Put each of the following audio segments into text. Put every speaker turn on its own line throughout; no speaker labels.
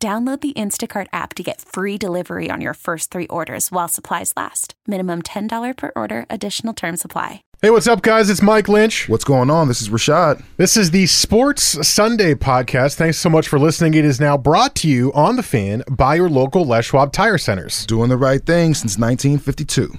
Download the Instacart app to get free delivery on your first three orders while supplies last. Minimum $10 per order, additional term supply.
Hey, what's up, guys? It's Mike Lynch.
What's going on? This is Rashad.
This is the Sports Sunday podcast. Thanks so much for listening. It is now brought to you on the fan by your local Les Schwab Tire Centers.
Doing the right thing since 1952.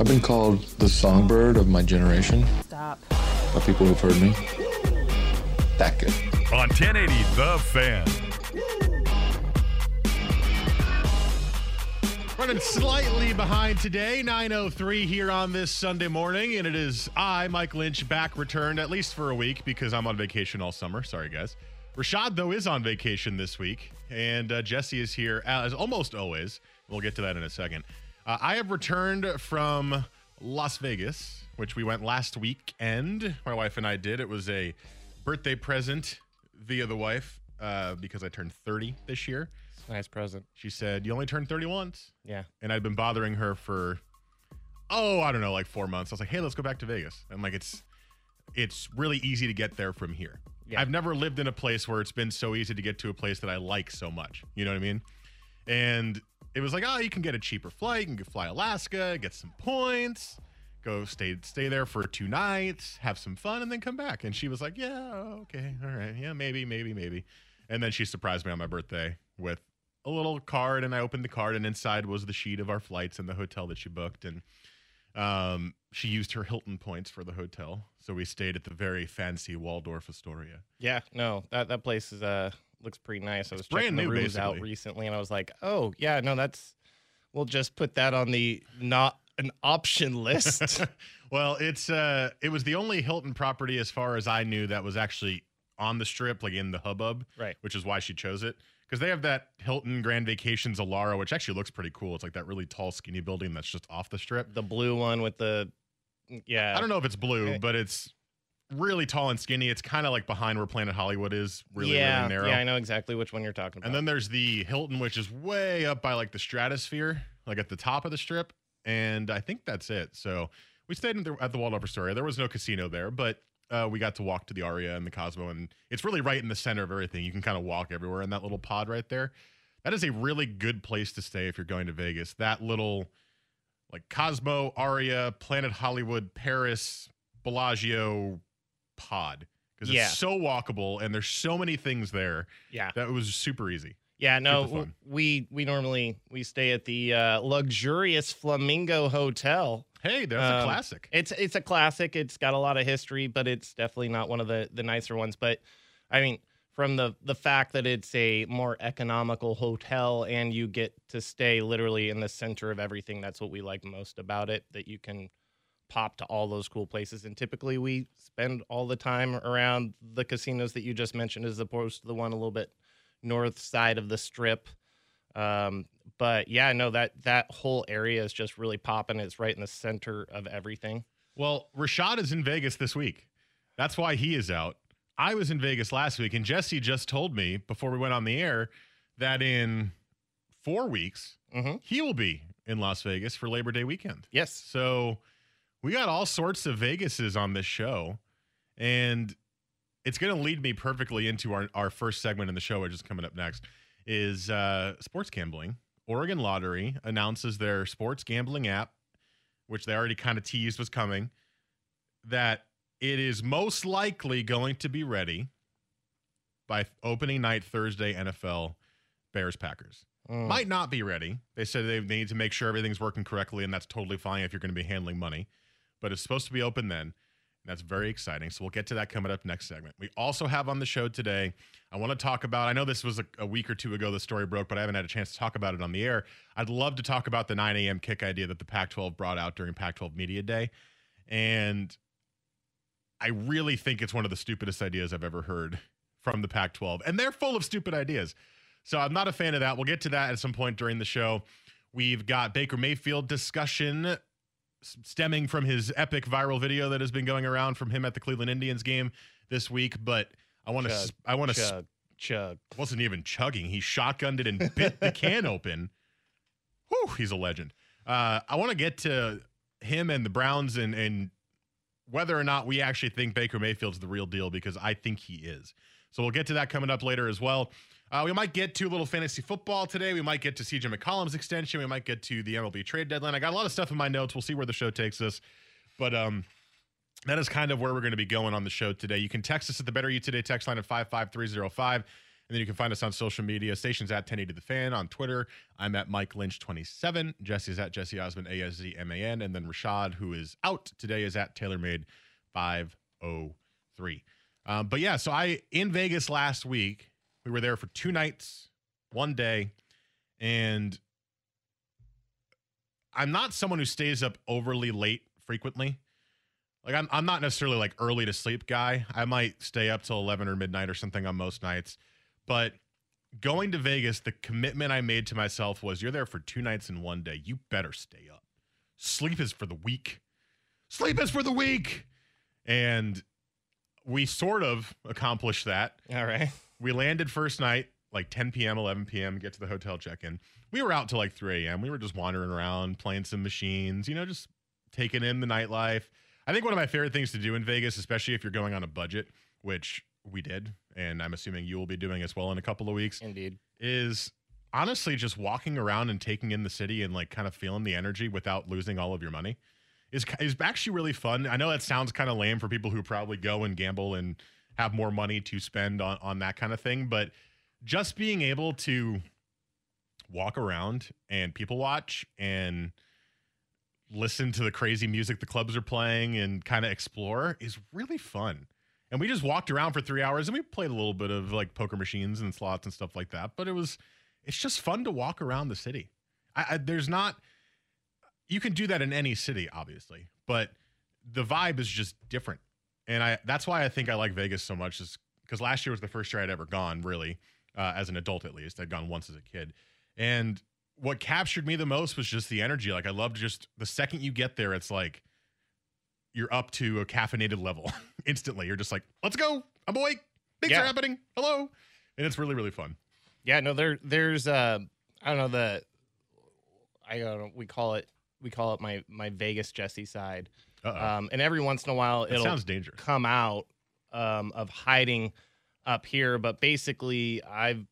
I've been called the songbird of my generation.
Stop.
By people who've heard me. That good.
On 1080 The Fan.
Running slightly behind today, 9.03 here on this Sunday morning, and it is I, Mike Lynch, back returned at least for a week because I'm on vacation all summer. Sorry, guys. Rashad, though, is on vacation this week, and uh, Jesse is here as almost always. We'll get to that in a second. Uh, I have returned from Las Vegas, which we went last weekend. My wife and I did. It was a birthday present via the wife uh, because I turned 30 this year.
Nice present.
She said, You only turned 30 once.
Yeah.
And I'd been bothering her for, oh, I don't know, like four months. I was like, Hey, let's go back to Vegas. And like, it's, it's really easy to get there from here.
Yeah.
I've never lived in a place where it's been so easy to get to a place that I like so much. You know what I mean? And it was like, oh, you can get a cheaper flight. You can fly Alaska, get some points, go stay stay there for two nights, have some fun, and then come back. And she was like, yeah, okay, all right, yeah, maybe, maybe, maybe. And then she surprised me on my birthday with a little card, and I opened the card, and inside was the sheet of our flights and the hotel that she booked, and um, she used her Hilton points for the hotel, so we stayed at the very fancy Waldorf Astoria.
Yeah. No, that that place is uh looks pretty nice. I was
brand
checking the
new,
rooms out recently, and I was like, oh yeah, no, that's. We'll just put that on the not an option list.
well, it's uh it was the only Hilton property as far as I knew that was actually on the strip, like in the hubbub,
Right.
Which is why she chose it. Because they have that Hilton Grand Vacations Elara, which actually looks pretty cool. It's like that really tall, skinny building that's just off the strip.
the blue one with the. Yeah.
I don't know if it's blue,
Okay.
but it's really tall and skinny. It's kind of like behind where Planet Hollywood is, really,
yeah,
really narrow.
Yeah, I know exactly which one you're talking about.
And then there's the Hilton, which is way up by like the stratosphere, like at the top of the strip. And I think that's it. So we stayed in the, at the Waldorf Astoria. There was no casino there, but uh, we got to walk to the Aria and the Cosmo. And it's really right in the center of everything. You can kind of walk everywhere in that little pod right there. That is a really good place to stay if you're going to Vegas. That little like Cosmo, Aria, Planet Hollywood, Paris, Bellagio pod. Because
Yeah.
it's so walkable and there's so many things there
yeah.
that was super easy.
Yeah, no, we we normally we stay at the uh, luxurious Flamingo Hotel.
Hey, that's
Um,
a classic.
It's it's a classic. It's got a lot of history, but it's definitely not one of the the nicer ones. But I mean, from the the fact that it's a more economical hotel and you get to stay literally in the center of everything, that's what we like most about it. That you can pop to all those cool places. And typically, we spend all the time around the casinos that you just mentioned, as opposed to the one a little bit north side of the strip. Um, but yeah, no, that that whole area is just really popping. It's right in the center of everything.
Well, Rashad is in Vegas this week. That's why he is out. I was in Vegas last week, and Jesse just told me before we went on the air that in four weeks,
Mhm.
he will be in Las Vegas for Labor Day weekend.
Yes.
So we got all sorts of Vegases on this show, and it's going to lead me perfectly into our, our first segment in the show, which is coming up next, is uh, sports gambling. Oregon Lottery announces their sports gambling app, which they already kind of teased was coming, that it is most likely going to be ready by opening night Thursday NFL Bears Packers.
Mm.
Might not be ready. They said they need to make sure everything's working correctly, and that's totally fine if you're going to be handling money. But it's supposed to be open then. And that's very exciting. So we'll get to that coming up next segment. We also have on the show today, I want to talk about, I know this was a, a, week or two ago the story broke, but I haven't had a chance to talk about it on the air. I'd love to talk about the 9 a.m. kick idea that the Pac 12 brought out during Pac 12 Media Day. And I really think it's one of the stupidest ideas I've ever heard from the Pac 12. And they're full of stupid ideas. So I'm not a fan of that. We'll get to that at some point during the show. We've got Baker Mayfield discussion stemming from his epic viral video that has been going around from him at the Cleveland Indians game this week. But I want to, I want to,
chug, chug.
Wasn't even chugging. He shotgunned it and bit the can open. Whew, he's a legend. Uh, I want to get to him and the Browns and and whether or not we actually think Baker Mayfield's the real deal because I think he is. So we'll get to that coming up later as well. Uh, we might get to a little fantasy football today. We might get to CJ McCollum's extension. We might get to the MLB trade deadline. I got a lot of stuff in my notes. We'll see where the show takes us. But um, that is kind of where we're going to be going on the show today. You can text us at the Better You Today text line at 55305. And then you can find us on social media. Stations at 1080 The Fan on Twitter. I'm at Mike Lynch27. Jesse's at Jesse Aszman, A S Z M A N. And then Rashad, who is out today, is at TaylorMade 503. Um, but yeah, so I, in Vegas last week, we were there for two nights, one day, and I'm not someone who stays up overly late frequently. Like I'm I'm not necessarily like early to sleep guy. I might stay up till 11 or midnight or something on most nights. But going to Vegas, the commitment I made to myself was you're there for two nights and one day. You better stay up. Sleep is for the weak. Sleep is for the weak. And we sort of accomplished that.
All right.
We landed first night, like 10 p.m., 11 p.m., get to the hotel check in. We were out till like 3 a.m. We were just wandering around, playing some machines, you know, just taking in the nightlife. I think one of my favorite things to do in Vegas, especially if you're going on a budget, which we did, and I'm assuming you will be doing as well in a couple of weeks.
Indeed.
Is honestly just walking around and taking in the city and like kind of feeling the energy without losing all of your money is is actually really fun. I know that sounds kind of lame for people who probably go and gamble and have more money to spend on on that kind of thing, but just being able to walk around and people watch and listen to the crazy music the clubs are playing and kind of explore is really fun. And we just walked around for three hours and we played a little bit of like poker machines and slots and stuff like that. But it was, it's just fun to walk around the city. I, I, there's not, you can do that in any city, obviously, but the vibe is just different. And I, that's why I think I like Vegas so much is because last year was the first year I'd ever gone, really, uh, as an adult at least. I'd gone once as a kid. And what captured me the most was just the energy. Like I loved just the second you get there, it's like, you're up to a caffeinated level instantly. You're just like, let's go. I'm awake. Things
Yeah.
are happening. Hello. And it's really, really fun.
Yeah, no, there there's uh I don't know the I don't know, we call it we call it my my Vegas Jesse side. Um and every once in a while
That
it'll
sounds dangerous.
come out um of hiding up here, but basically I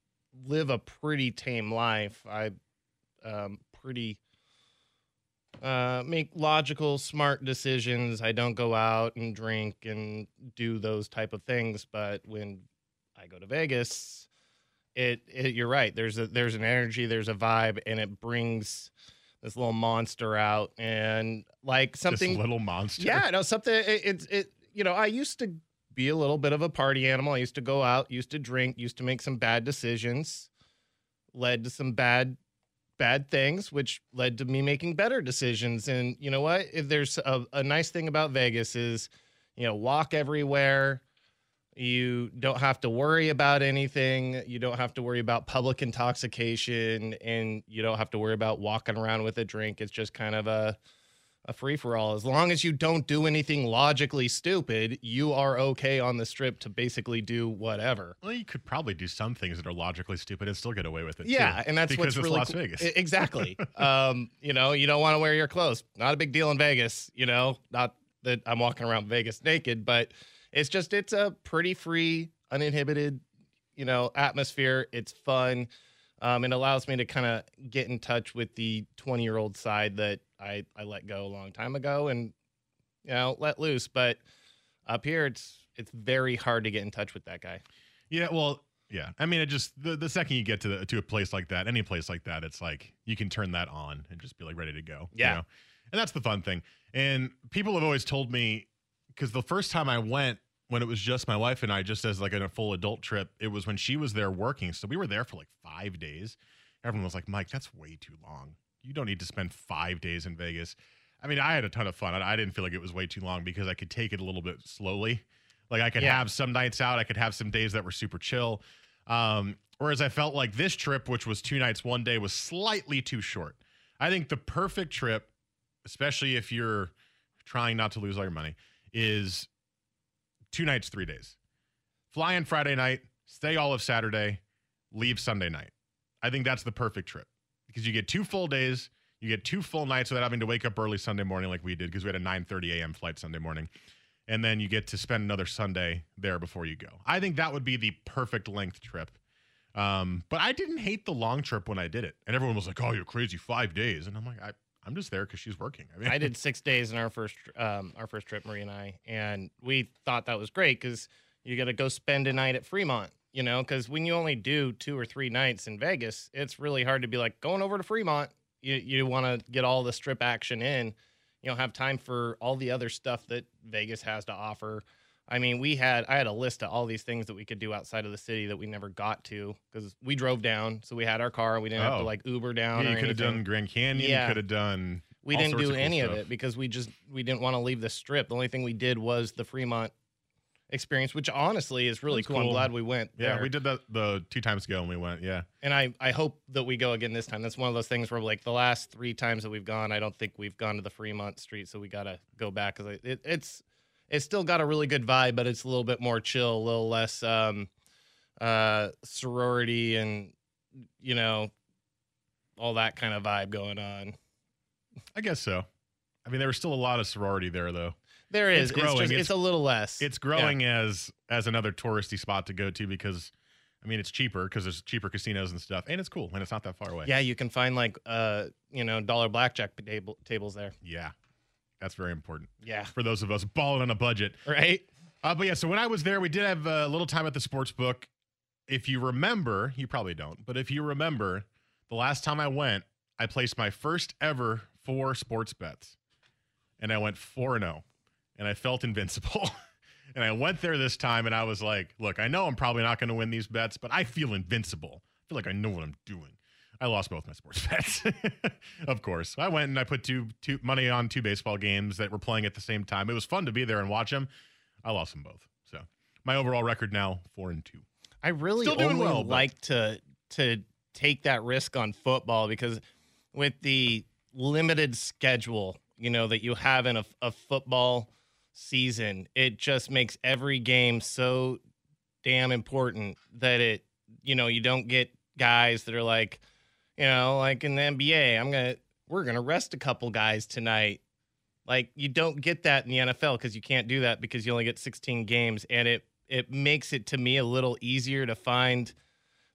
live a pretty tame life. I um pretty uh make logical smart decisions. I don't go out and drink and do those type of things, but when I go to Vegas, it, it you're right. There's a there's an energy, there's a vibe, and it brings this little monster out, and like something
this little monster.
yeah, no, something. It, it's it. You know, I used to be a little bit of a party animal. I used to go out, used to drink, used to make some bad decisions, led to some bad bad things, which led to me making better decisions. And you know what? If there's a, a nice thing about Vegas is, you know, walk everywhere. You don't have to worry about anything. You don't have to worry about public intoxication, and you don't have to worry about walking around with a drink. It's just kind of a a free for all. As long as you don't do anything logically stupid, you are okay on the strip to basically do whatever.
Well, you could probably do some things that are logically stupid and still get away with it.
Yeah,
too,
and that's
because
what's
it's
really
Las
cool-
Vegas.
I- Exactly. um, you know, you don't want to wear your clothes. Not a big deal in Vegas. You know, not that I'm walking around Vegas naked, but it's just it's a pretty free, uninhibited, you know, atmosphere. It's fun. Um, it allows me to kind of get in touch with the 20 year old side that I, I let go a long time ago and you know let loose. But up here, it's it's very hard to get in touch with that guy.
Yeah, well, Yeah, I mean, it just the, the second you get to the, to a place like that, any place like that, it's like you can turn that on and just be like ready to go. you
Yeah.
know? and that's the fun thing. And people have always told me because the first time I went, when it was just my wife and I, just as like in a full adult trip, it was when she was there working. So we were there for like five days. Everyone was like, "Mike, that's way too long. You don't need to spend five days in Vegas." I mean, I had a ton of fun. I, didn't feel like it was way too long because I could take it a little bit slowly. Like I could
Yeah.
have some nights out. I could have some days that were super chill. Um, whereas I felt like this trip, which was two nights, one day, was slightly too short. I think the perfect trip, especially if you're trying not to lose all your money, is two nights, three days. Fly in Friday night, stay all of Saturday, leave Sunday night. I think that's the perfect trip because you get two full days, you get two full nights without having to wake up early Sunday morning like we did because we had a 9:30 a.m. flight Sunday morning. And then you get to spend another Sunday there before you go. I think that would be the perfect length trip. Um, but I didn't hate the long trip when I did it. And everyone was like, "Oh, you're crazy, five days." And I'm like, I, "I'm just there because she's working." I mean,
I did six days in our first um, our first trip, Marie and I, and we thought that was great because you got to go spend a night at Fremont. You know, because when you only do two or three nights in Vegas, it's really hard to be like going over to Fremont. You you want to get all the strip action in. You don't have time for all the other stuff that Vegas has to offer. I mean, we had I had a list of all these things that we could do outside of the city that we never got to because we drove down, so we had our car. We didn't have
Oh.
to like Uber down.
yeah, you could have done Grand Canyon.
Yeah.
You could have done.
We didn't do
of cool
any of it because we just we didn't want to leave the strip. The only thing we did was the Fremont experience, which honestly is really
That's
cool. I'm glad we went.
Yeah,
there.
we did that the two times ago when we went. Yeah.
and I I hope that we go again this time. That's one of those things where like the last three times that we've gone, I don't think we've gone to the Fremont Street, so we gotta go back because it, it's it's still got a really good vibe, but it's a little bit more chill, a little less um uh sorority and you know all that kind of vibe going on.
I guess so. I mean, there was still a lot of sorority there, though.
There is.
It's
It's,
growing.
just,
It's-
it's a little less.
It's
Yeah.
growing as as another touristy spot to go to because, I mean, it's cheaper because there's cheaper casinos and stuff, and it's cool and it's not that far away.
Yeah, you can find like uh, you know, dollar blackjack table tables there.
Yeah, that's very important
Yeah.
for those of us balling on a budget.
Right?
Uh, but yeah, so when I was there, we did have a little time at the sports book. If you remember, you probably don't, but if you remember, the last time I went, I placed my first ever four sports bets, and I went four and zero, and I felt invincible. and I went there this time, and I was like, "Look, I know I'm probably not going to win these bets, but I feel invincible. I feel like I know what I'm doing." I lost both my sports bets, of course. I went and I put two two money on two baseball games that were playing at the same time. It was fun to be there and watch them. I lost them both. So my overall record now four and two.
I really
Still doing
only
well,
like to to take that risk on football because with the limited schedule, you know, that you have in a, a football season, it just makes every game so damn important that it, you know, you don't get guys that are like, you know, like in the NBA, I'm gonna we're gonna rest a couple guys tonight. Like you don't get that in the NFL because you can't do that because you only get 16 games, and it it makes it to me a little easier to find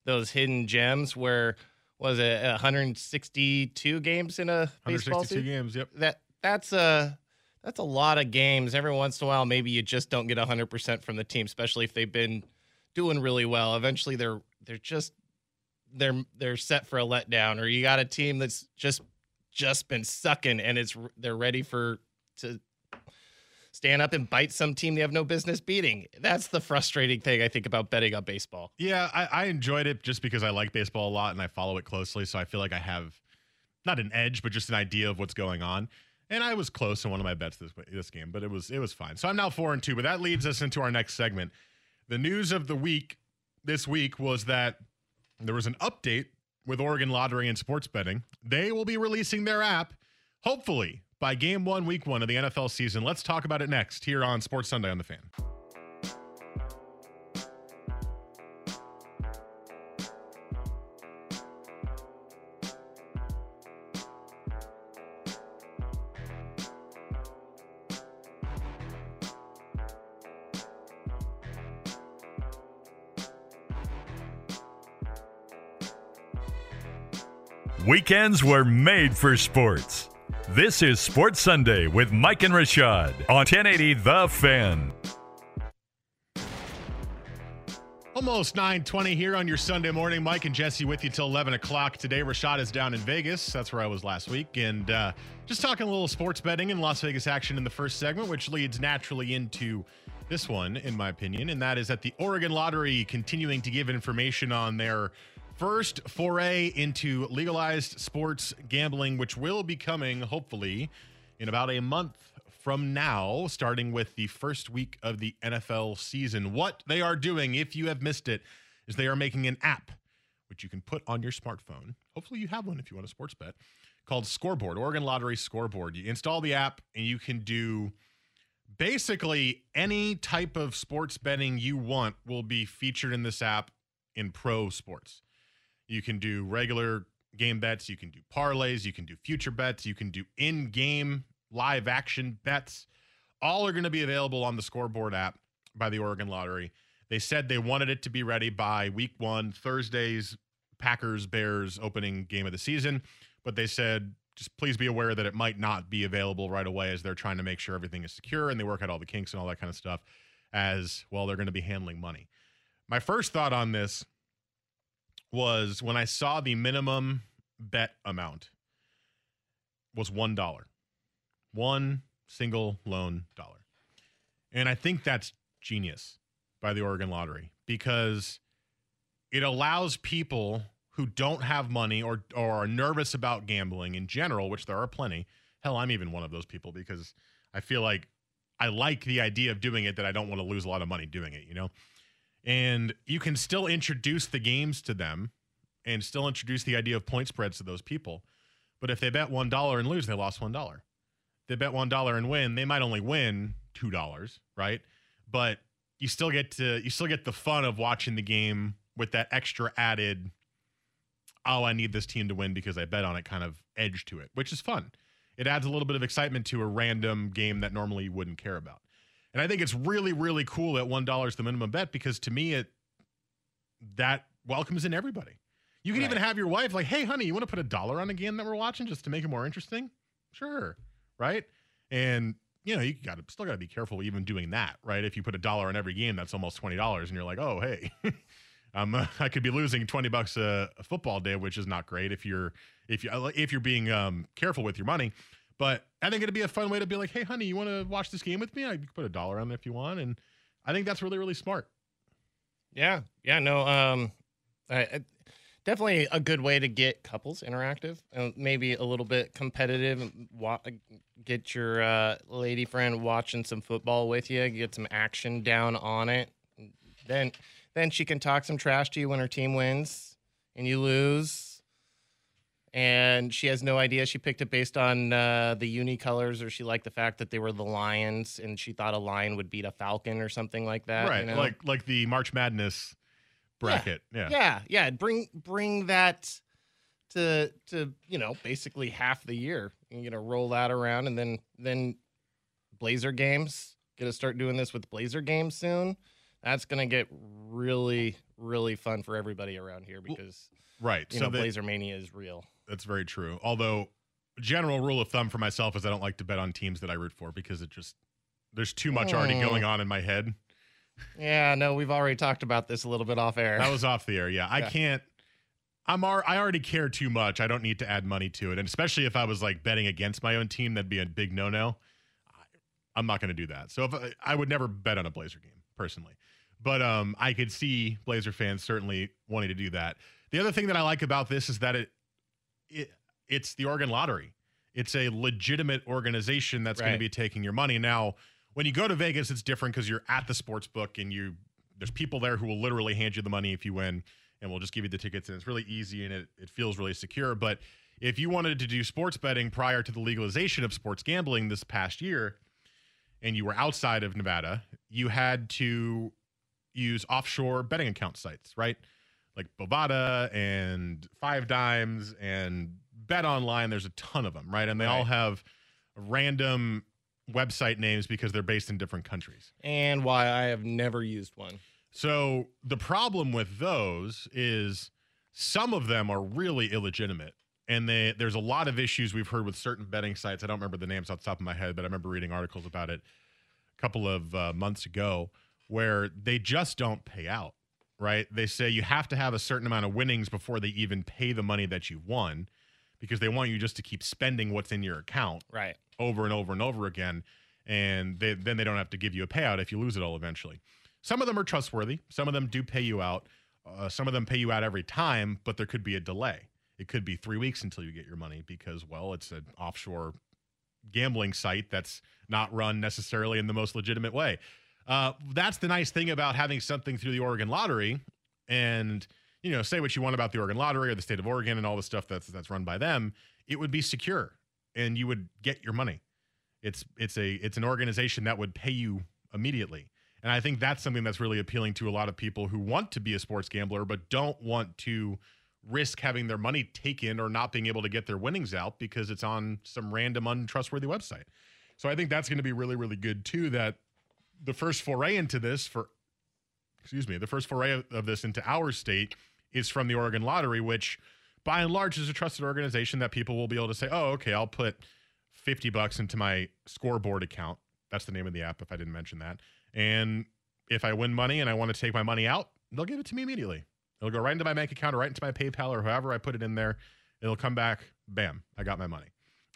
those hidden gems. Where was it 162 games in a baseball
162
season?
games. Yep.
That that's a that's a lot of games. Every once in a while, maybe you just don't get 100 percent from the team, especially if they've been doing really well. Eventually, they're they're just they're they're set for a letdown, or you got a team that's just just been sucking and it's they're ready for to stand up and bite some team they have no business beating. That's the frustrating thing I think about betting on baseball.
Yeah, I, I enjoyed it just because I like baseball a lot and I follow it closely. So I feel like I have not an edge, but just an idea of what's going on. And I was close in one of my bets this this game, but it was it was fine. So I'm now four and two. But that leads us into our next segment. The news of the week this week was that there was an update with Oregon Lottery and Sports Betting. They will be releasing their app, hopefully by game one, week one of the NFL season. Let's talk about it next here on Sports Sunday on the Fan.
Weekends were made for sports. This is Sports Sunday with Mike and Rashad on 1080 The Fan.
Almost 920 here on your Sunday morning. Mike and Jesse with you till 11 o'clock. Today, Rashad is down in Vegas. That's where I was last week. And uh, just talking a little sports betting and Las Vegas action in the first segment, which leads naturally into this one, in my opinion. And that is that the Oregon Lottery continuing to give information on their first foray into legalized sports gambling, which will be coming, hopefully, in about a month from now, starting with the first week of the NFL season. What they are doing, if you have missed it, is they are making an app which you can put on your smartphone. Hopefully, you have one if you want a sports bet called Scoreboard, Oregon Lottery Scoreboard. You install the app and you can do basically any type of sports betting you want will be featured in this app in pro sports. You can do regular game bets, you can do parlays, you can do future bets, you can do in game live action bets. All are going to be available on the scoreboard app by the Oregon Lottery. They said they wanted it to be ready by week one, Thursday's Packers Bears opening game of the season. But they said, just please be aware that it might not be available right away as they're trying to make sure everything is secure and they work out all the kinks and all that kind of stuff as well. They're going to be handling money. My first thought on this was when I saw the minimum bet amount was $1 one single loan dollar. And I think that's genius by the Oregon Lottery because it allows people who don't have money or, or are nervous about gambling in general, which there are plenty. Hell, I'm even one of those people because I feel like I like the idea of doing it that I don't want to lose a lot of money doing it, you know? And you can still introduce the games to them and still introduce the idea of point spreads to those people. But if they bet $1 and lose, they lost $1 they bet one dollar and win, they might only win two dollars, right? But you still get to you still get the fun of watching the game with that extra added oh i need this team to win because i bet on it kind of edge to it which is fun it adds a little bit of excitement to a random game that normally you wouldn't care about and i think it's really really cool at one dollar is the minimum bet because to me it that welcomes in everybody you can right. even have your wife like hey honey you want to put a dollar on a game that we're watching just to make it more interesting sure right? And you know, you got to still got to be careful even doing that, right? If you put a dollar on every game, that's almost twenty dollars, and you're like, oh hey, um, I could be losing twenty bucks a, a, football day, which is not great if you're if you if you're being um, careful with your money. But I think it'd be a fun way to be like, hey honey, you want to watch this game with me? I put a dollar on it if you want, and I think that's really really smart.
Yeah, yeah, no, um, I, definitely a good way to get couples interactive and maybe a little bit competitive. Wa- get your uh, lady friend watching some football with you, get some action down on it. Then, then she can talk some trash to you when her team wins and you lose. And she has no idea. She picked it based on uh, the uni colors, or she liked the fact that they were the lions, and she thought a lion would beat a falcon or something like that.
Right,
you know?
like like the March Madness bracket.
Yeah. yeah. Yeah. Yeah. Bring bring that to to, you know, basically half the year. You're gonna roll that around and then then Blazer games. Gonna start doing this with Blazer games soon. That's gonna get really, really fun for everybody around here because
right.
You so know, the, Blazer Mania is real.
That's very true. Although general rule of thumb for myself is I don't like to bet on teams that I root for because it just there's too much already mm. going on in my head.
Yeah, no, we've already talked about this a little bit off air.
That was off the air. Yeah, I can't. I'm ar- I already care too much. I don't need to add money to it, and especially if I was like betting against my own team, that'd be a big no no. I'm not going to do that. So if I, I would never bet on a Blazer game personally, but um, I could see Blazer fans certainly wanting to do that. The other thing that I like about this is that it, it it's the Oregon Lottery. It's a legitimate organization that's right. going to be taking your money now when you go to Vegas, it's different because you're at the sports book and you there's people there who will literally hand you the money if you win and will just give you the tickets and it's really easy and it, it feels really secure. But if you wanted to do sports betting prior to the legalization of sports gambling this past year and you were outside of Nevada, you had to use offshore betting account sites, right? Like Bovada and Five Dimes and Bet Online. There's a ton of them, right? And they right. all have random website names because they're based in different countries.
And why I have never used one.
So the problem with those is some of them are really illegitimate. And they, there's a lot of issues we've heard with certain betting sites. I don't remember the names off the top of my head, but I remember reading articles about it a couple of uh, months ago where they just don't pay out, right? They say you have to have a certain amount of winnings before they even pay the money that you won because they want you just to keep spending what's in your account
Right.
over and over and over again. And they, then they don't have to give you a payout if you lose it all eventually. Some of them are trustworthy. Some of them do pay you out. Uh, some of them pay you out every time, but there could be a delay. It could be three weeks until you get your money because, well, it's an offshore gambling site that's not run necessarily in the most legitimate way. Uh, that's the nice thing about having something through the Oregon Lottery, and you know, say what you want about the Oregon Lottery or the state of Oregon and all the stuff that's that's run by them. It would be secure, and you would get your money. It's it's a it's an organization that would pay you immediately, and I think that's something that's really appealing to a lot of people who want to be a sports gambler but don't want to risk having their money taken or not being able to get their winnings out because it's on some random untrustworthy website. So I think that's going to be really really good too that the first foray into this for excuse me, the first foray of this into our state is from the Oregon Lottery which by and large is a trusted organization that people will be able to say, "Oh, okay, I'll put 50 bucks into my scoreboard account." That's the name of the app if I didn't mention that. And if I win money and I want to take my money out, they'll give it to me immediately. It'll go right into my bank account or right into my PayPal or however I put it in there. It'll come back, bam, I got my money.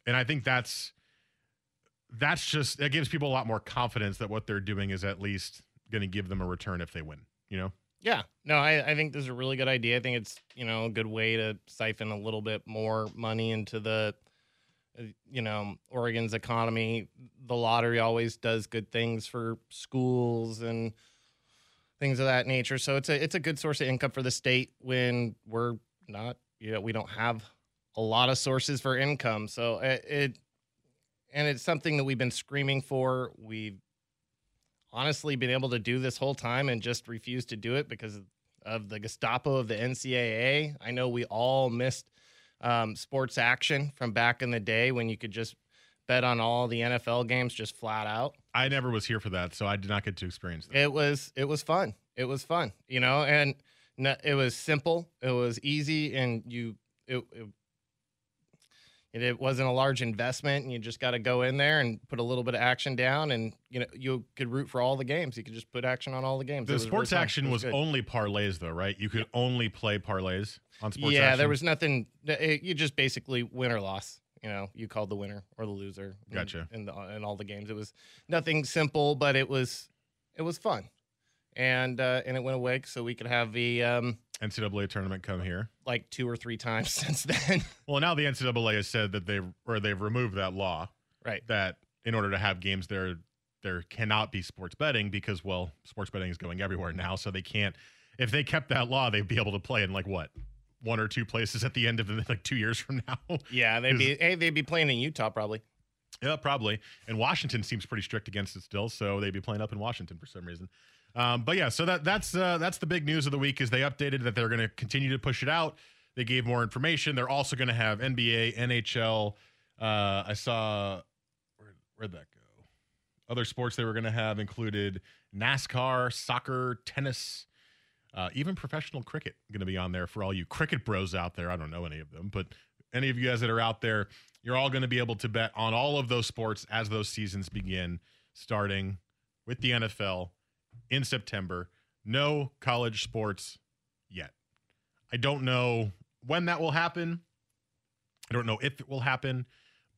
And I think that's that's just that gives people a lot more confidence that what they're doing is at least going to give them a return if they win, you know?
Yeah. No, I, I think this is a really good idea. I think it's, you know, a good way to siphon a little bit more money into the, uh, you know, Oregon's economy. The lottery always does good things for schools and things of that nature. So it's a it's a good source of income for the state when we're not, you know, we don't have a lot of sources for income. So it, it and it's something that we've been screaming for. We've honestly been able to do this whole time and just refused to do it because of the Gestapo of the NCAA. I know we all missed um, sports action from back in the day when you could just bet on all the NFL games just flat out.
I never was here for that, so I did not get to experience that.
It was it was fun. It was fun, you know, and it was simple. It was easy, and you it, it it wasn't a large investment and you just got to go in there and put a little bit of action down and you know you could root for all the games. You could just put action on all the games.
The sports
really
action was,
was
only parlays though right? You could only play parlays on sports action.
yeah
action?
there was nothing it, you just basically win or loss you know? You called the winner or the loser
gotcha.
in, in, the, in all the games. It was nothing simple but it was it was fun. And uh, and it went away so we could have the um,
NCAA tournament come here
like two or three times since then.
well, now the NCAA has said that they've or they've removed that law,
right?
That in order to have games there, there cannot be sports betting because well, sports betting is going everywhere now, so they can't. If they kept that law, they'd be able to play in like what one or two places at the end of the, like two years from now.
Yeah, they'd be hey, they'd be playing in Utah probably.
Yeah, probably. And Washington seems pretty strict against it still, so they'd be playing up in Washington for some reason. Um, but yeah, so that that's uh, that's the big news of the week is they updated that they're going to continue to push it out. They gave more information. They're also going to have NBA, NHL. Uh, I saw where where'd that go? Other sports they were going to have included NASCAR, soccer, tennis, uh, even professional cricket going to be on there for all you cricket bros out there. I don't know any of them, but any of you guys that are out there, you're all going to be able to bet on all of those sports as those seasons begin, starting with the NFL in September. No college sports yet. I don't know when that will happen. I don't know if it will happen,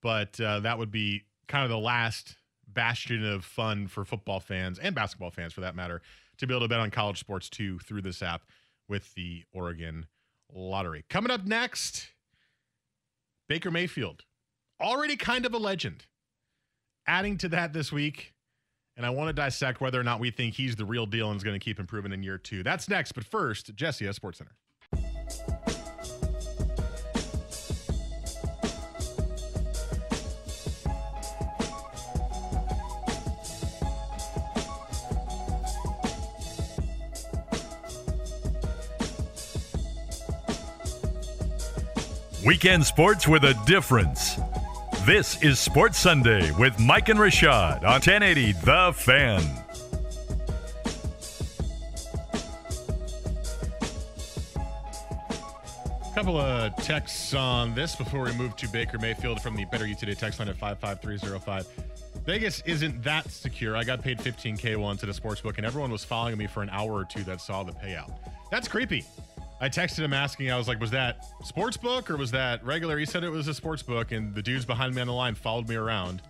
but uh, that would be kind of the last bastion of fun for football fans and basketball fans for that matter to be able to bet on college sports too through this app with the Oregon Lottery. Coming up next, Baker Mayfield, already kind of a legend. Adding to that this week, and I want to dissect whether or not we think he's the real deal and is going to keep improving in year two. That's next. But first, Jesse at Sports Center.
Weekend sports with a difference. This is Sports Sunday with Mike and Rashad on 1080 The Fan.
A couple of texts on this before we move to Baker Mayfield from the Better You Today text line at 55305. Vegas isn't that secure. I got paid 15K once at a sports book, and everyone was following me for an hour or two that saw the payout. That's creepy. I texted him asking, I was like, was that sports book or was that regular? He said it was a sports book, and the dudes behind me on the line followed me around.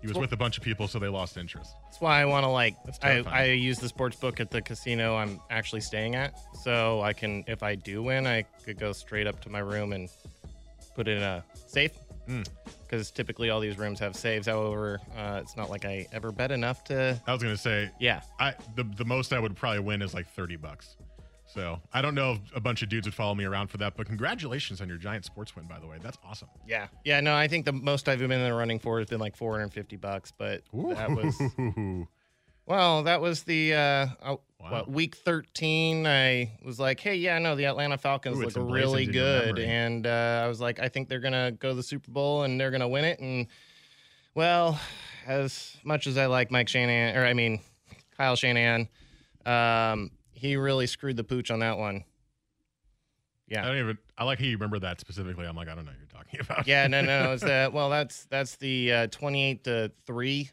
He was with a bunch of people, so they lost interest.
That's why I want to like. I. I use the sports book at the casino I'm actually staying at, so I can, if I do win, I could go straight up to my room and put it in a safe.
Hmm.
Because typically all these rooms have saves. However, uh, it's not like I ever bet enough to.
I was gonna say,
Yeah,
I the the most I would probably win is like thirty bucks. So I don't know if a bunch of dudes would follow me around for that, but congratulations on your giant sports win, by the way. That's awesome.
yeah, yeah. No, I think the most I've been in the running for has been like 450 bucks, but that was Well, that was the uh, uh,
Wow.
what, week 13. I was like, hey, yeah, no, the Atlanta Falcons
Ooh,
look really good. And uh, I was like, I think they're going to go to the Super Bowl and they're going to win it. And, well, as much as I like Mike Shanahan, or I mean, Kyle Shanahan, um, he really screwed the pooch on that one. Yeah.
I don't even. I like how you remember that specifically. I'm like, I don't know what you're talking about.
Yeah, no, no, it's that. Well, that's that's the uh, 28 to three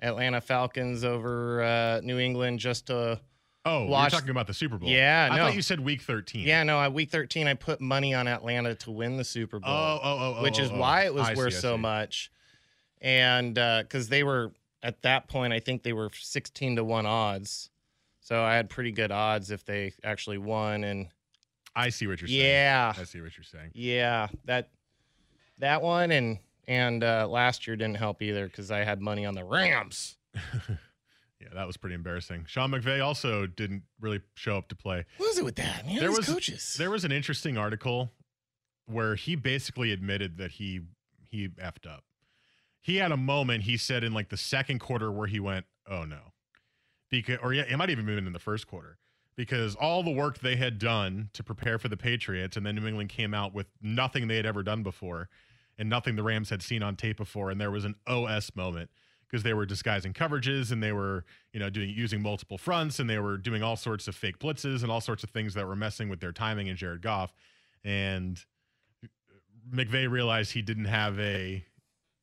Atlanta Falcons over uh, New England just to
oh,
Watch-
you're talking about the Super Bowl.
Yeah,
I
no.
thought you said Week 13.
Yeah, no, at week 13, I put money on Atlanta to win the Super Bowl,
Oh, oh, oh, oh,
which
oh,
is
oh.
why it was
I
worth
I
so
see.
much. And because they were at that point, I think they were 16 to 1 odds. So I had pretty good odds if they actually won. And
I see what you're saying.
yeah,
I see what you're saying.
yeah, that that one and and uh, last year didn't help either because I had money on the Rams.
Yeah, that was pretty embarrassing. Sean McVay also didn't really show up to play.
What is it with that? Man,
There was-
coaches.
There was an interesting article where he basically admitted that he he effed up. He had a moment he said in like the second quarter where he went, "Oh no," because or yeah, it might even been in the first quarter because all the work they had done to prepare for the Patriots, and then New England came out with nothing they had ever done before, and nothing the Rams had seen on tape before, and there was an OS moment because they were disguising coverages and they were you know doing using multiple fronts and they were doing all sorts of fake blitzes and all sorts of things that were messing with their timing and Jared Goff and McVay realized he didn't have a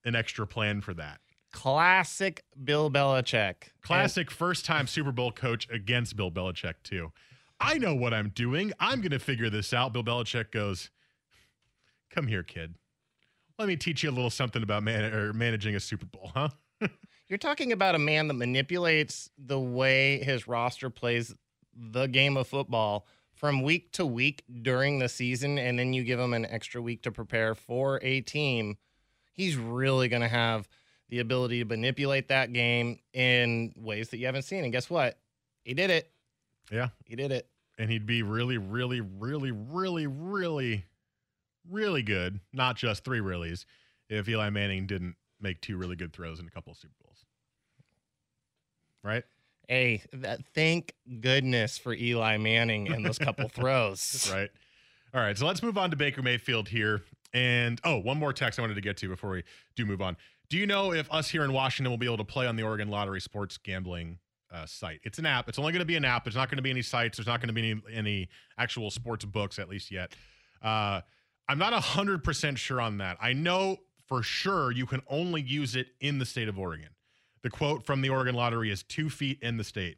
an extra plan for that.
Classic Bill Belichick.
Classic first time Super Bowl coach against Bill Belichick too. I know what I'm doing. I'm going to figure this out. Bill Belichick goes, "Come here, kid. Let me teach you a little something about man- or managing a Super Bowl, huh?"
You're talking about a man that manipulates the way his roster plays the game of football from week to week during the season, and then you give him an extra week to prepare for a team. He's really going to have the ability to manipulate that game in ways that you haven't seen. And guess what? He did it.
Yeah.
He did it.
and he'd be really, really, really, really, really, really good. Not just three reallys. If Eli Manning didn't make two really good throws in a couple of Super Bowls, right?
Hey, that, thank goodness for Eli Manning and those couple throws.
Right. All right. So let's move on to Baker Mayfield here. And oh, one more text I wanted to get to before we do move on. Do you know if us here in Washington will be able to play on the Oregon Lottery sports gambling uh, site? It's an app. It's only going to be an app. There's not going to be any sites. There's not going to be any, any actual sports books, at least yet. Uh, I'm not 100% sure on that. I know for sure you can only use it in the state of Oregon. The quote from the Oregon Lottery is two feet in the state.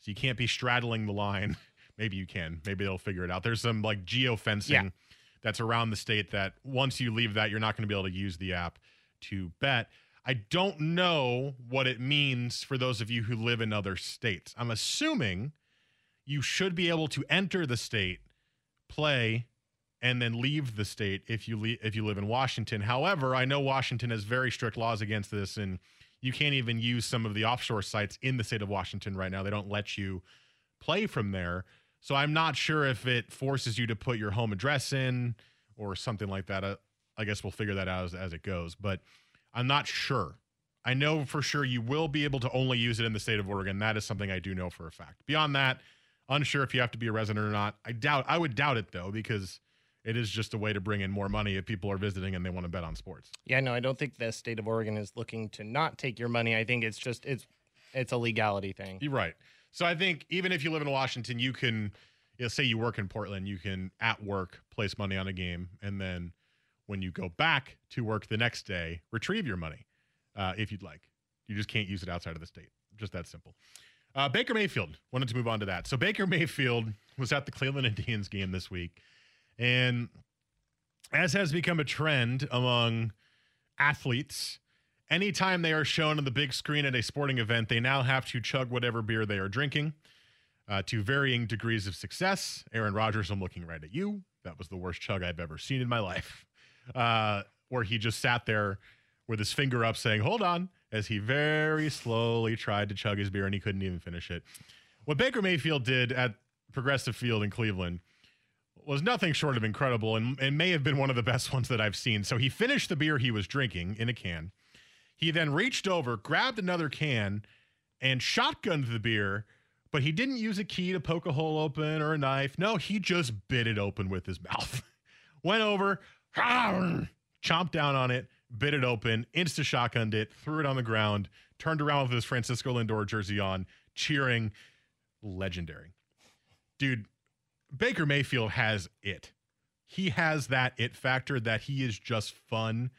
So you can't be straddling the line. Maybe you can. Maybe they'll figure it out. There's some like geo fencing
Yeah.
that's around the state that once you leave that, you're not going to be able to use the app to bet. I don't know what it means for those of you who live in other states. I'm assuming you should be able to enter the state, play, and then leave the state if you le- if you live in Washington. However, I know Washington has very strict laws against this, and you can't even use some of the offshore sites in the state of Washington right now. They don't let you play from there. So I'm not sure if it forces you to put your home address in or something like that. Uh, I guess we'll figure that out as, as it goes, but I'm not sure. I know for sure you will be able to only use it in the state of Oregon. That is something I do know for a fact. Beyond that, unsure if you have to be a resident or not. I doubt. I would doubt it though because it is just a way to bring in more money if people are visiting and they want to bet on sports.
Yeah, no, I don't think the state of Oregon is looking to not take your money. I think it's just it's it's a legality thing.
You're right. So I think even if you live in Washington, you can, you know, say you work in Portland, you can at work place money on a game, and then when you go back to work the next day, retrieve your money uh, if you'd like. You just can't use it outside of the state. Just that simple. Uh, Baker Mayfield wanted to move on to that. So Baker Mayfield was at the Cleveland Indians game this week, and as has become a trend among athletes, anytime they are shown on the big screen at a sporting event, they now have to chug whatever beer they are drinking uh, to varying degrees of success. Aaron Rodgers, I'm looking right at you. That was the worst chug I've ever seen in my life, uh, where he just sat there with his finger up saying, Hold on, as he very slowly tried to chug his beer and he couldn't even finish it. What Baker Mayfield did at Progressive Field in Cleveland was nothing short of incredible and, and may have been one of the best ones that I've seen. So he finished the beer he was drinking in a can. He then reached over, grabbed another can, and shotgunned the beer, but he didn't use a key to poke a hole open or a knife. No, he just bit it open with his mouth. Went over, chomped down on it, bit it open, insta shotgunned it, threw it on the ground, turned around with his Francisco Lindor jersey on, cheering. Legendary. Dude, Baker Mayfield has it. He has that it factor that he is just fun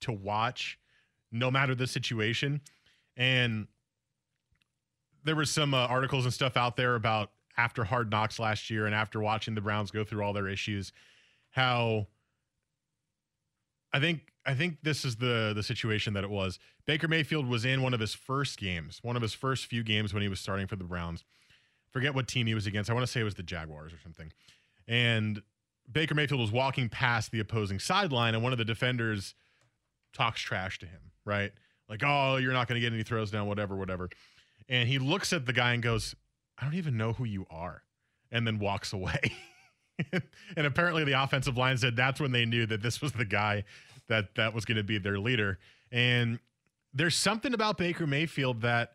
to watch no matter the situation. And there were some uh, articles and stuff out there about after Hard Knocks last year and after watching the Browns go through all their issues, how I think I think this is the the situation that it was. Baker Mayfield was in one of his first games, one of his first few games when he was starting for the Browns. Forget what team he was against. I want to say it was the Jaguars or something. And Baker Mayfield was walking past the opposing sideline, and one of the defenders talks trash to him, right? Like, oh, you're not going to get any throws down, whatever, whatever. And he looks at the guy and goes, I don't even know who you are, and then walks away. and apparently, the offensive line said that's when they knew that this was the guy that that was going to be their leader. And there's something about Baker Mayfield that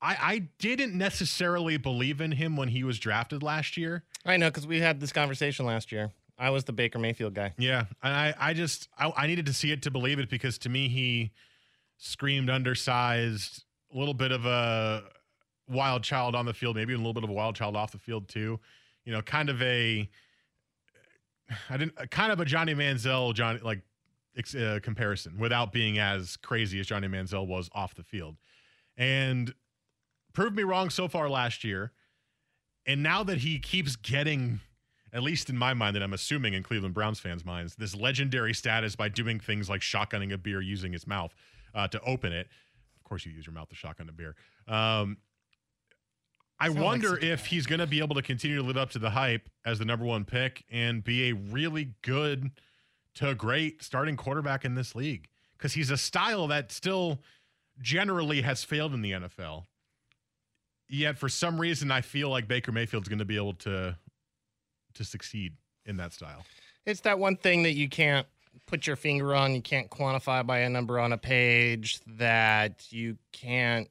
I, I didn't necessarily believe in him when he was drafted last year.
I know because we had this conversation last year. I was the Baker Mayfield guy.
Yeah, and I, I just I, I needed to see it to believe it because to me he screamed undersized, a little bit of a wild child on the field, maybe a little bit of a wild child off the field too. You know, kind of a I didn't kind of a Johnny Manziel Johnny like uh, comparison without being as crazy as Johnny Manziel was off the field, and proved me wrong so far last year. And now that he keeps getting, at least in my mind, and I'm assuming in Cleveland Browns fans' minds, this legendary status by doing things like shotgunning a beer using his mouth uh, to open it. Of course, you use your mouth to shotgun a beer. Um, I wonder like if he's going to be able to continue to live up to the hype as the number one pick and be a really good to great starting quarterback in this league because he's a style that still generally has failed in the NFL yet for some reason I feel like Baker Mayfield's going to be able to to succeed in that style.
It's that one thing that you can't put your finger on, you can't quantify by a number on a page that you can't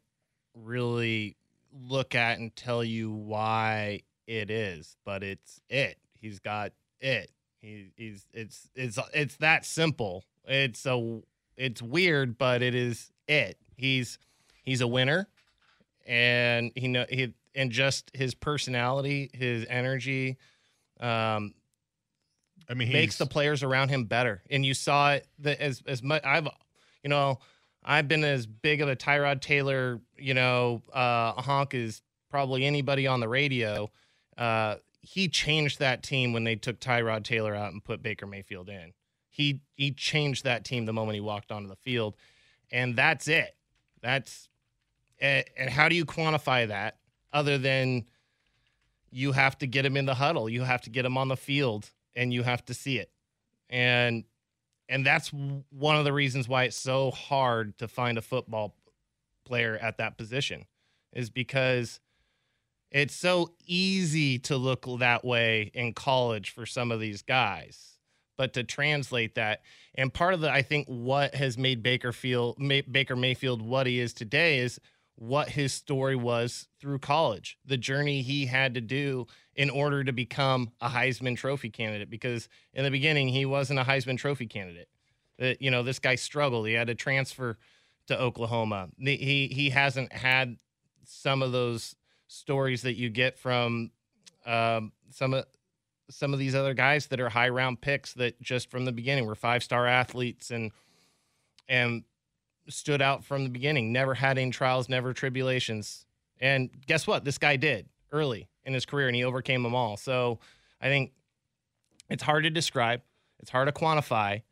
really look at and tell you why it is, but it's it. He's got it. He, he's it's it's it's that simple. It's a it's weird, but it is it. He's he's a winner and he know he and just his personality, his energy, um,
I mean,
makes the players around him better. And you saw it that as as much I've, you know, I've been as big of a Tyrod Taylor, you know, uh, honk as probably anybody on the radio. Uh, he changed that team when they took Tyrod Taylor out and put Baker Mayfield in. He he changed that team the moment he walked onto the field, and that's it. That's and, and how do you quantify that other than you have to get him in the huddle, you have to get him on the field, and you have to see it. And and that's one of the reasons why it's so hard to find a football player at that position is because it's so easy to look that way in college for some of these guys. But to translate that and part of the i think what has made baker feel baker mayfield what he is today is what his story was through college, the journey he had to do in order to become a Heisman Trophy candidate. Because in the beginning, he wasn't a Heisman Trophy candidate. That you know, this guy struggled. He had to transfer to Oklahoma. He he hasn't had some of those stories that you get from um, some of some of these other guys that are high round picks that just from the beginning were five star athletes and and stood out from the beginning. Never had any trials, never tribulations. And guess what? This guy did early in his career and he overcame them all. So I think it's hard to describe, it's hard to quantify,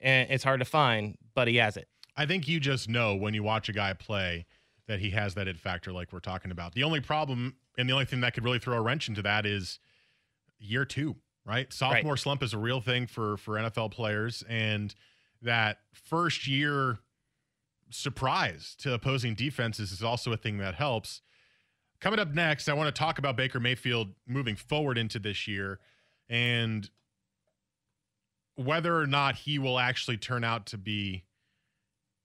and it's hard to find, but he has it.
I think you just know when you watch a guy play that he has that it factor, like we're talking about. The only problem and the only thing that could really throw a wrench into that is year two, right? Sophomore right. slump is a real thing for for NFL players, and that first year surprise to opposing defenses is also a thing that helps. Coming up next, I want to talk about Baker Mayfield moving forward into this year and whether or not he will actually turn out to be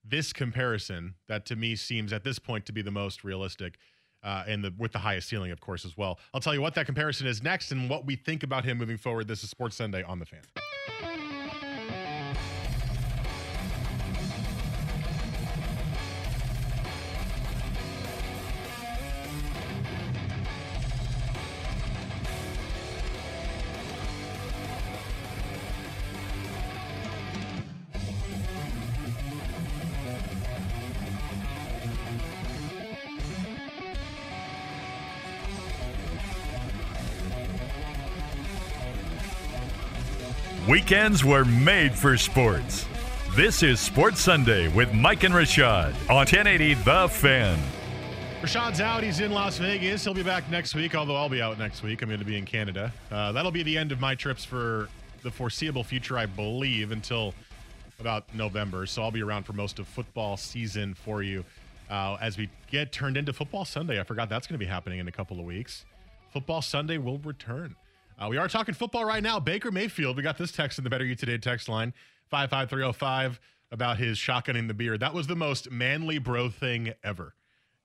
this comparison that to me seems at this point to be the most realistic uh, and the with the highest ceiling, of course, as well. I'll tell you what that comparison is next and what we think about him moving forward. This is Sports Sunday on the Fan.
Weekends were made for sports. This is Sports Sunday with Mike and Rashad on 1080 The Fan.
Rashad's out. He's in Las Vegas. He'll be back next week, although I'll be out next week. I'm going to be in Canada. Uh, that'll be the end of my trips for the foreseeable future, I believe, until about November. So I'll be around for most of football season for you uh, as we get turned into Football Sunday. I forgot that's going to be happening in a couple of weeks. Football Sunday will return. Uh, we are talking football right now. Baker Mayfield, we got this text in the Better You Today text line, 55305, about his shotgunning the beer. That was the most manly bro thing ever.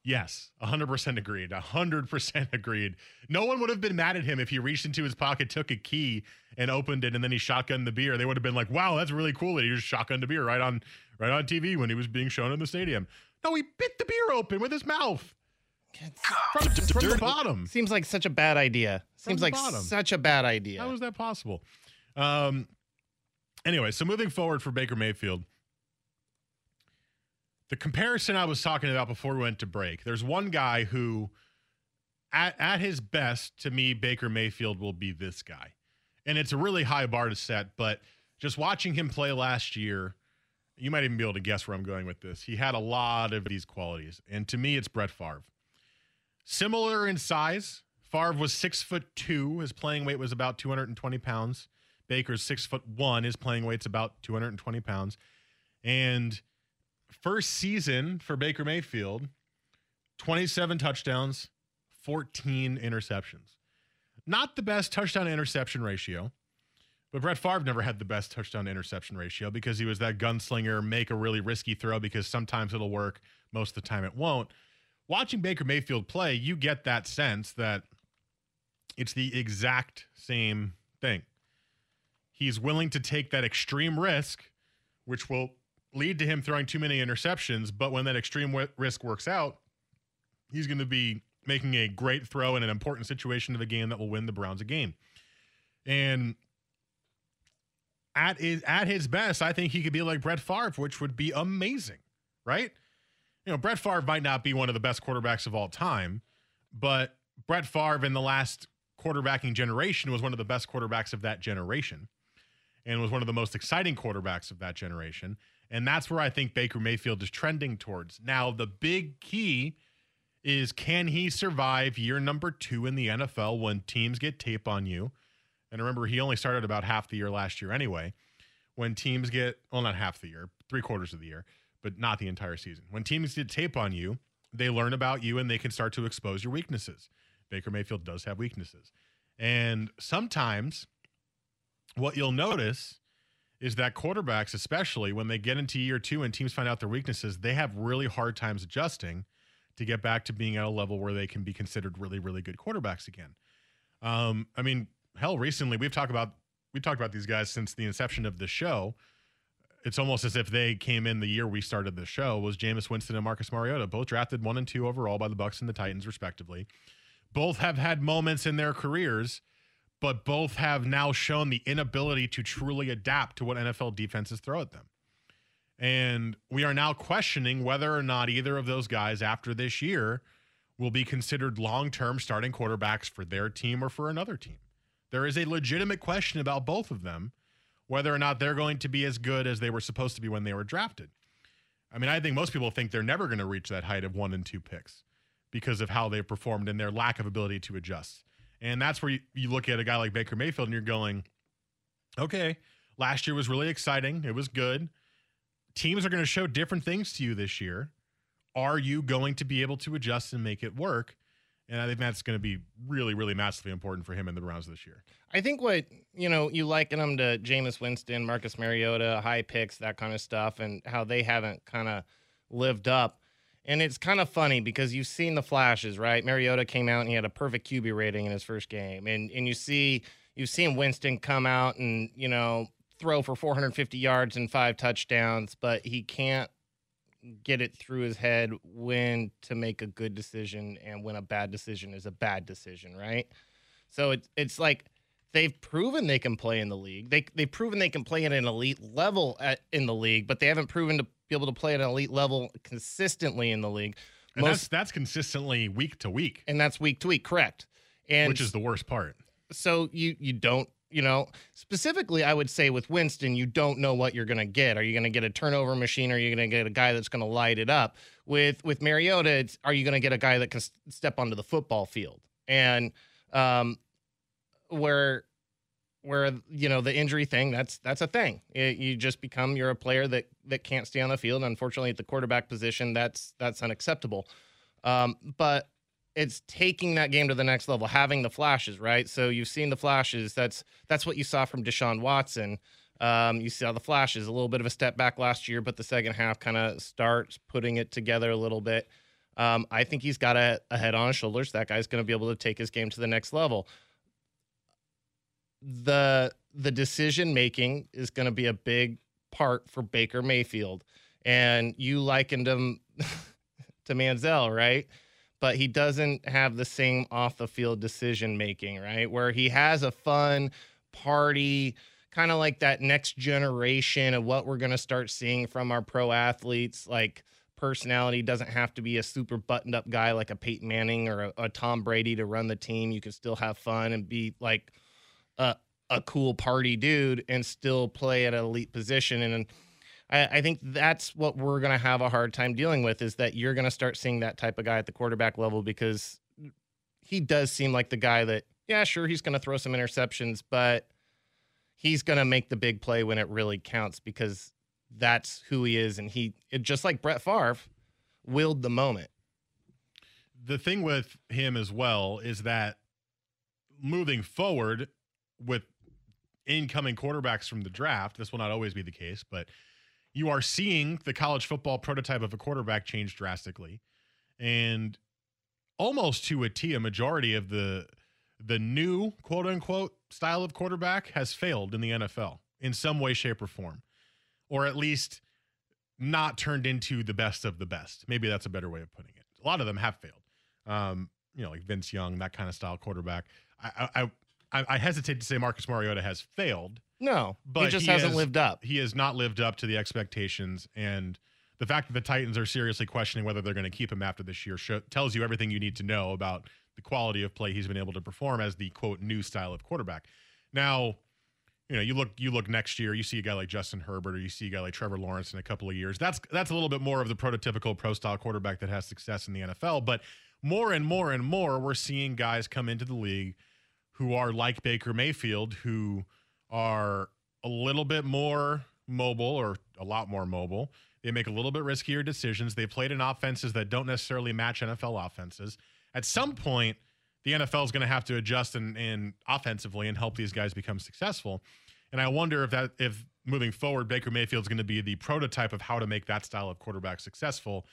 Yes, 100% agreed. 100% agreed. No one would have been mad at him if he reached into his pocket, took a key, and opened it, and then he shotgunned the beer. They would have been like, "Wow, that's really cool that he just shotgunned the beer right on, right on TV when he was being shown in the stadium." No, he bit the beer open with his mouth. From, from the bottom.
Seems like such a bad idea. Seems like bottom. such a bad idea.
How is that possible? Um. Anyway, so moving forward for Baker Mayfield, the comparison I was talking about before we went to break. There's one guy who, at at his best, to me, Baker Mayfield will be this guy, and it's a really high bar to set. But just watching him play last year, you might even be able to guess where I'm going with this. He had a lot of these qualities, and to me, it's Brett Favre. Similar in size. Favre was six foot two. His playing weight was about 220 pounds. Baker's six foot one. His playing weight's about 220 pounds. And first season for Baker Mayfield, 27 touchdowns, 14 interceptions. Not the best touchdown interception ratio, but Brett Favre never had the best touchdown interception ratio because he was that gunslinger, make a really risky throw because sometimes it'll work, most of the time it won't watching Baker Mayfield play, you get that sense that it's the exact same thing. He's willing to take that extreme risk, which will lead to him throwing too many interceptions. But when that extreme w- risk works out, he's going to be making a great throw in an important situation of the game that will win the Browns a game. And at his, at his best, I think he could be like Brett Favre, which would be amazing, right? You know, Brett Favre might not be one of the best quarterbacks of all time, but Brett Favre in the last quarterbacking generation was one of the best quarterbacks of that generation and was one of the most exciting quarterbacks of that generation. And that's where I think Baker Mayfield is trending towards. Now, the big key is can he survive year number two in the NFL when teams get tape on you? And remember, he only started about half the year last year anyway. When teams get, well, not half the year, three quarters of the year but not the entire season. When teams get tape on you, they learn about you and they can start to expose your weaknesses. Baker Mayfield does have weaknesses. And sometimes what you'll notice is that quarterbacks, especially when they get into year two and teams find out their weaknesses, they have really hard times adjusting to get back to being at a level where they can be considered really, really good quarterbacks again. Um, I mean, hell, recently we've talked about we've talked about these guys since the inception of the show it's almost as if they came in the year we started the show was Jameis Winston and Marcus Mariota, both drafted one and two overall by the Bucks and the Titans, respectively. Both have had moments in their careers, but both have now shown the inability to truly adapt to what NFL defenses throw at them. And we are now questioning whether or not either of those guys after this year will be considered long term starting quarterbacks for their team or for another team. There is a legitimate question about both of them, whether or not they're going to be as good as they were supposed to be when they were drafted. I mean, I think most people think they're never going to reach that height of one and two picks because of how they performed and their lack of ability to adjust. And that's where you, you look at a guy like Baker Mayfield and you're going, okay, last year was really exciting. It was good. Teams are going to show different things to you this year. Are you going to be able to adjust and make it work? And I think that's going to be really, really massively important for him in the Browns this year.
I think what you know you liken him to Jameis Winston, Marcus Mariota, high picks, that kind of stuff, and how they haven't kind of lived up. And it's kind of funny because you've seen the flashes, right? Mariota came out and he had a perfect QB rating in his first game, and and you see you've seen Winston come out and you know throw for 450 yards and five touchdowns, but he can't get it through his head when to make a good decision and when a bad decision is a bad decision, right? So it's it's like they've proven they can play in the league. They they've proven they can play at an elite level at, in the league, but they haven't proven to be able to play at an elite level consistently in the league.
And Most, that's that's consistently week to week.
And that's week to week, correct. And
which is the worst part.
So you you don't you know, specifically, I would say with Winston, you don't know what you're going to get. Are you going to get a turnover machine? Or are you going to get a guy that's going to light it up? With with Mariota, it's, are you going to get a guy that can step onto the football field? And um, where where you know the injury thing that's that's a thing it, you just become you're a player that that can't stay on the field unfortunately at the quarterback position that's that's unacceptable um, but it's taking that game to the next level, having the flashes, right? So you've seen the flashes. That's that's what you saw from Deshaun Watson. Um, you saw the flashes, a little bit of a step back last year, but the second half kind of starts putting it together a little bit. Um, I think he's got a, a head on his shoulders. That guy's going to be able to take his game to the next level. The the decision making is going to be a big part for Baker Mayfield, and you likened him to Manziel, right? But he doesn't have the same off the field decision making, right? Where he has a fun party, kind of like that next generation of what we're going to start seeing from our pro athletes. Like personality doesn't have to be a super buttoned up guy like a Peyton Manning or a, a Tom Brady to run the team. You can still have fun and be like a, a cool party dude and still play at an elite position. And, I, I think that's what we're going to have a hard time dealing with is that you're going to start seeing that type of guy at the quarterback level because he does seem like the guy that, yeah, sure, he's going to throw some interceptions, but he's going to make the big play when it really counts because that's who he is. And he, it, just like Brett Favre, willed the moment.
The thing with him as well is that moving forward with incoming quarterbacks from the draft, this will not always be the case, but you are seeing the college football prototype of a quarterback change drastically. And almost to a T, a majority of the the new quote unquote style of quarterback has failed in the NFL in some way, shape, or form. Or at least not turned into the best of the best. Maybe that's a better way of putting it. A lot of them have failed. Um, you know, like Vince Young, that kind of style quarterback. I, I, I, I hesitate to say Marcus Mariota has failed
no, but he just he hasn't has, lived up.
He has not lived up to the expectations, and the fact that the Titans are seriously questioning whether they're going to keep him after this year show, tells you everything you need to know about the quality of play he's been able to perform as the quote new style of quarterback. Now, you know, you look you look next year, you see a guy like Justin Herbert, or you see a guy like Trevor Lawrence in a couple of years. That's that's a little bit more of the prototypical pro style quarterback that has success in the NFL. But more and more and more, we're seeing guys come into the league who are like Baker Mayfield, who are a little bit more mobile or a lot more mobile. They make a little bit riskier decisions. They played in offenses that don't necessarily match NFL offenses. At some point, the NFL is going to have to adjust and, and offensively and help these guys become successful. And I wonder if that if moving forward, Baker Mayfield is going to be the prototype of how to make that style of quarterback successful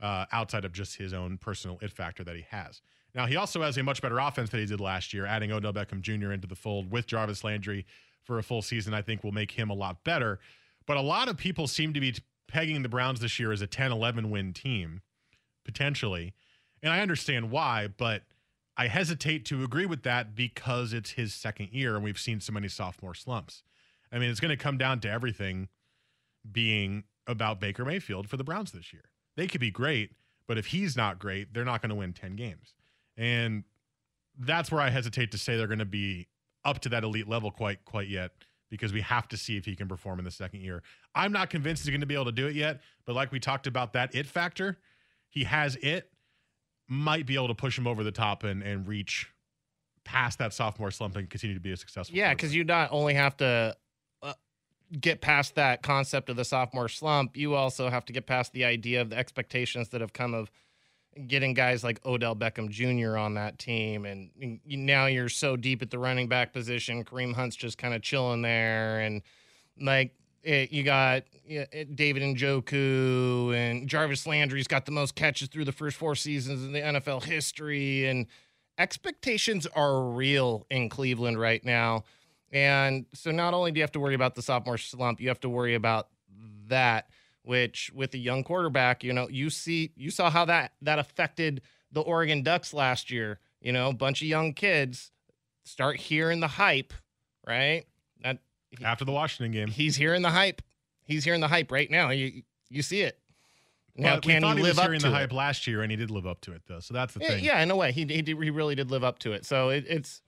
uh, outside of just his own personal it factor that he has. Now he also has a much better offense than he did last year, adding Odell Beckham Jr. into the fold with Jarvis Landry for a full season, I think will make him a lot better. But a lot of people seem to be pegging the Browns this year as a 10 11 win team, potentially. And I understand why, but I hesitate to agree with that because it's his second year and we've seen so many sophomore slumps. I mean, it's going to come down to everything being about Baker Mayfield for the Browns this year. They could be great, But if he's not great, they're not going to win 10 games. And that's where I hesitate to say they're going to be up to that elite level quite quite yet because we have to see if he can perform in the second year. I'm not convinced he's going to be able to do it yet, but like we talked about that it factor, he has it might be able to push him over the top and and reach past that sophomore slump and continue to be a successful.
Yeah, because you not only have to uh, get past that concept of the sophomore slump, you also have to get past the idea of the expectations that have come of getting guys like Odell Beckham Jr. on that team, and now you're so deep at the running back position. Kareem Hunt's just kind of chilling there, and like it, you got it, eh, David Njoku and Jarvis Landry's got the most catches through the first four seasons in the NFL history, and expectations are real in Cleveland right now. And so not only do you have to worry about the sophomore slump, you have to worry about that which with a young quarterback, you know, you see you saw how that that affected the Oregon Ducks last year, you know, a bunch of young kids start hearing the hype, right? That
after the Washington game.
He's hearing the hype. He's hearing the hype right now. You you see it.
Now, can he, he live up to the hype last year, and he did live up to it, though. So that's the
yeah,
thing.
Yeah, in a way, he he, did, he really did live up to it. So it, it's,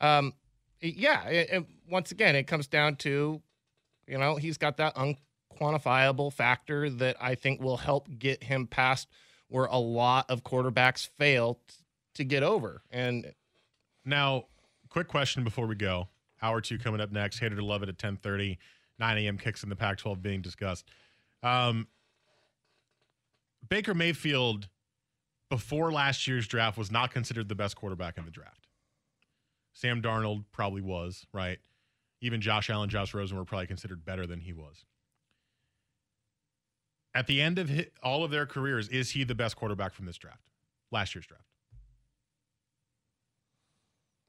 um, yeah. It, it, once again, it comes down to, you know, he's got that un, quantifiable factor that I think will help get him past where a lot of quarterbacks fail to get over. And
now, quick question before we go. Hour two coming up next. Hate it or love it at 1030. 9 a.m. kicks in the Pac 12 being discussed. Um, Baker Mayfield, before last year's draft, was not considered the best quarterback in the draft. Sam Darnold probably was, right? Even Josh Allen, Josh Rosen were probably considered better than he was at the end of his, all of their careers, is he the best quarterback from this draft, last year's draft?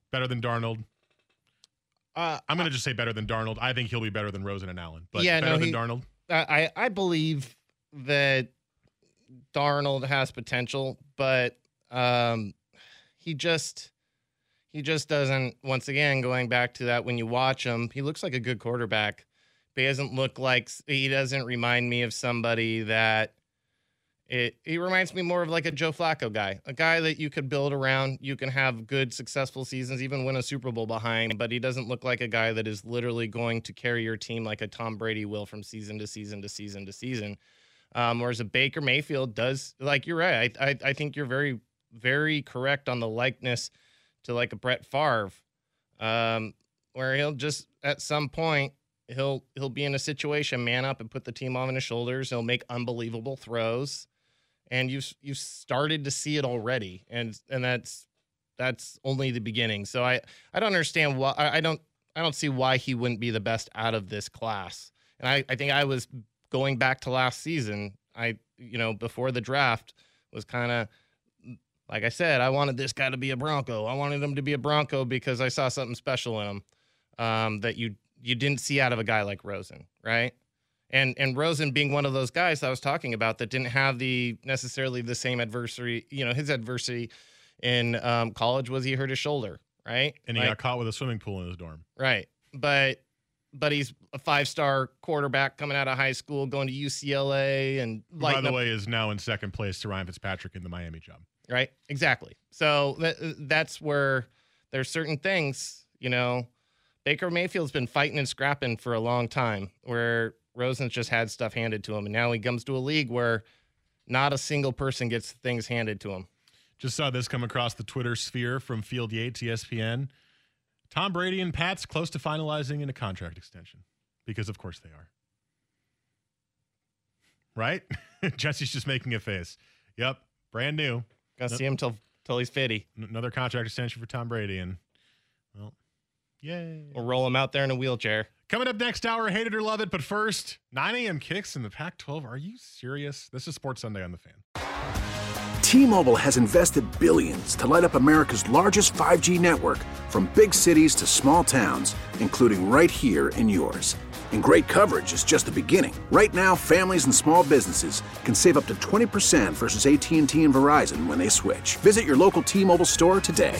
Better than Darnold? Uh, I'm going to just say better than Darnold. I think he'll be better than Rosen and Allen, but yeah, better no, than he, Darnold.
I I believe that Darnold has potential, but um, he just he just doesn't. Once again, going back to that, when you watch him, he looks like a good quarterback he doesn't look like he doesn't remind me of somebody that it he reminds me more of like a Joe Flacco guy, a guy that you could build around. You can have good, successful seasons, even win a Super Bowl behind. But he doesn't look like a guy that is literally going to carry your team like a Tom Brady will from season to season to season to season. Um, whereas a Baker Mayfield does, like you're right. I, I I think you're very very correct on the likeness to like a Brett Favre, um, where he'll just at some point he'll he'll be in a situation, man up and put the team on his shoulders. He'll make unbelievable throws, and you've you've started to see it already, and and that's that's only the beginning. So I I don't understand why I, I don't I don't see why he wouldn't be the best out of this class. And I I think I was going back to last season. I you know before the draft was kind of like I said, I wanted this guy to be a Bronco. I wanted him to be a Bronco because I saw something special in him um, that you you didn't see out of a guy like Rosen, right? And and Rosen being one of those guys I was talking about that didn't have the necessarily the same adversity, you know, his adversity in um, college was he hurt his shoulder, right?
And he like, got caught with a swimming pool in his dorm.
Right. But but he's a five star quarterback coming out of high school, going to UCLA, and
by the up. way, is now in second place to Ryan Fitzpatrick in the Miami job.
Right, exactly. So that's where there's certain things, you know, Baker Mayfield's been fighting and scrapping for a long time, where Rosen's just had stuff handed to him, and now he comes to a league where not a single person gets things handed to him.
Just saw this come across the Twitter sphere from Field Yates, ESPN. Tom Brady and Pats close to finalizing in a contract extension because, of course, they are. Right? Jesse's just making a face. Yep, brand new.
Gonna no, see him till till he's fifty.
Another contract extension for Tom Brady, and well, Yay.
We'll roll him out there in a wheelchair.
Coming up next hour, hate it or love it. But first, 9 a.m. kicks in the Pac 12. Are you serious? This is Sports Sunday on the fan.
T Mobile has invested billions to light up America's largest 5G network from big cities to small towns, including right here in yours. And great coverage is just the beginning. Right now, families and small businesses can save up to 20% versus AT&T and Verizon when they switch. Visit your local T-Mobile store today.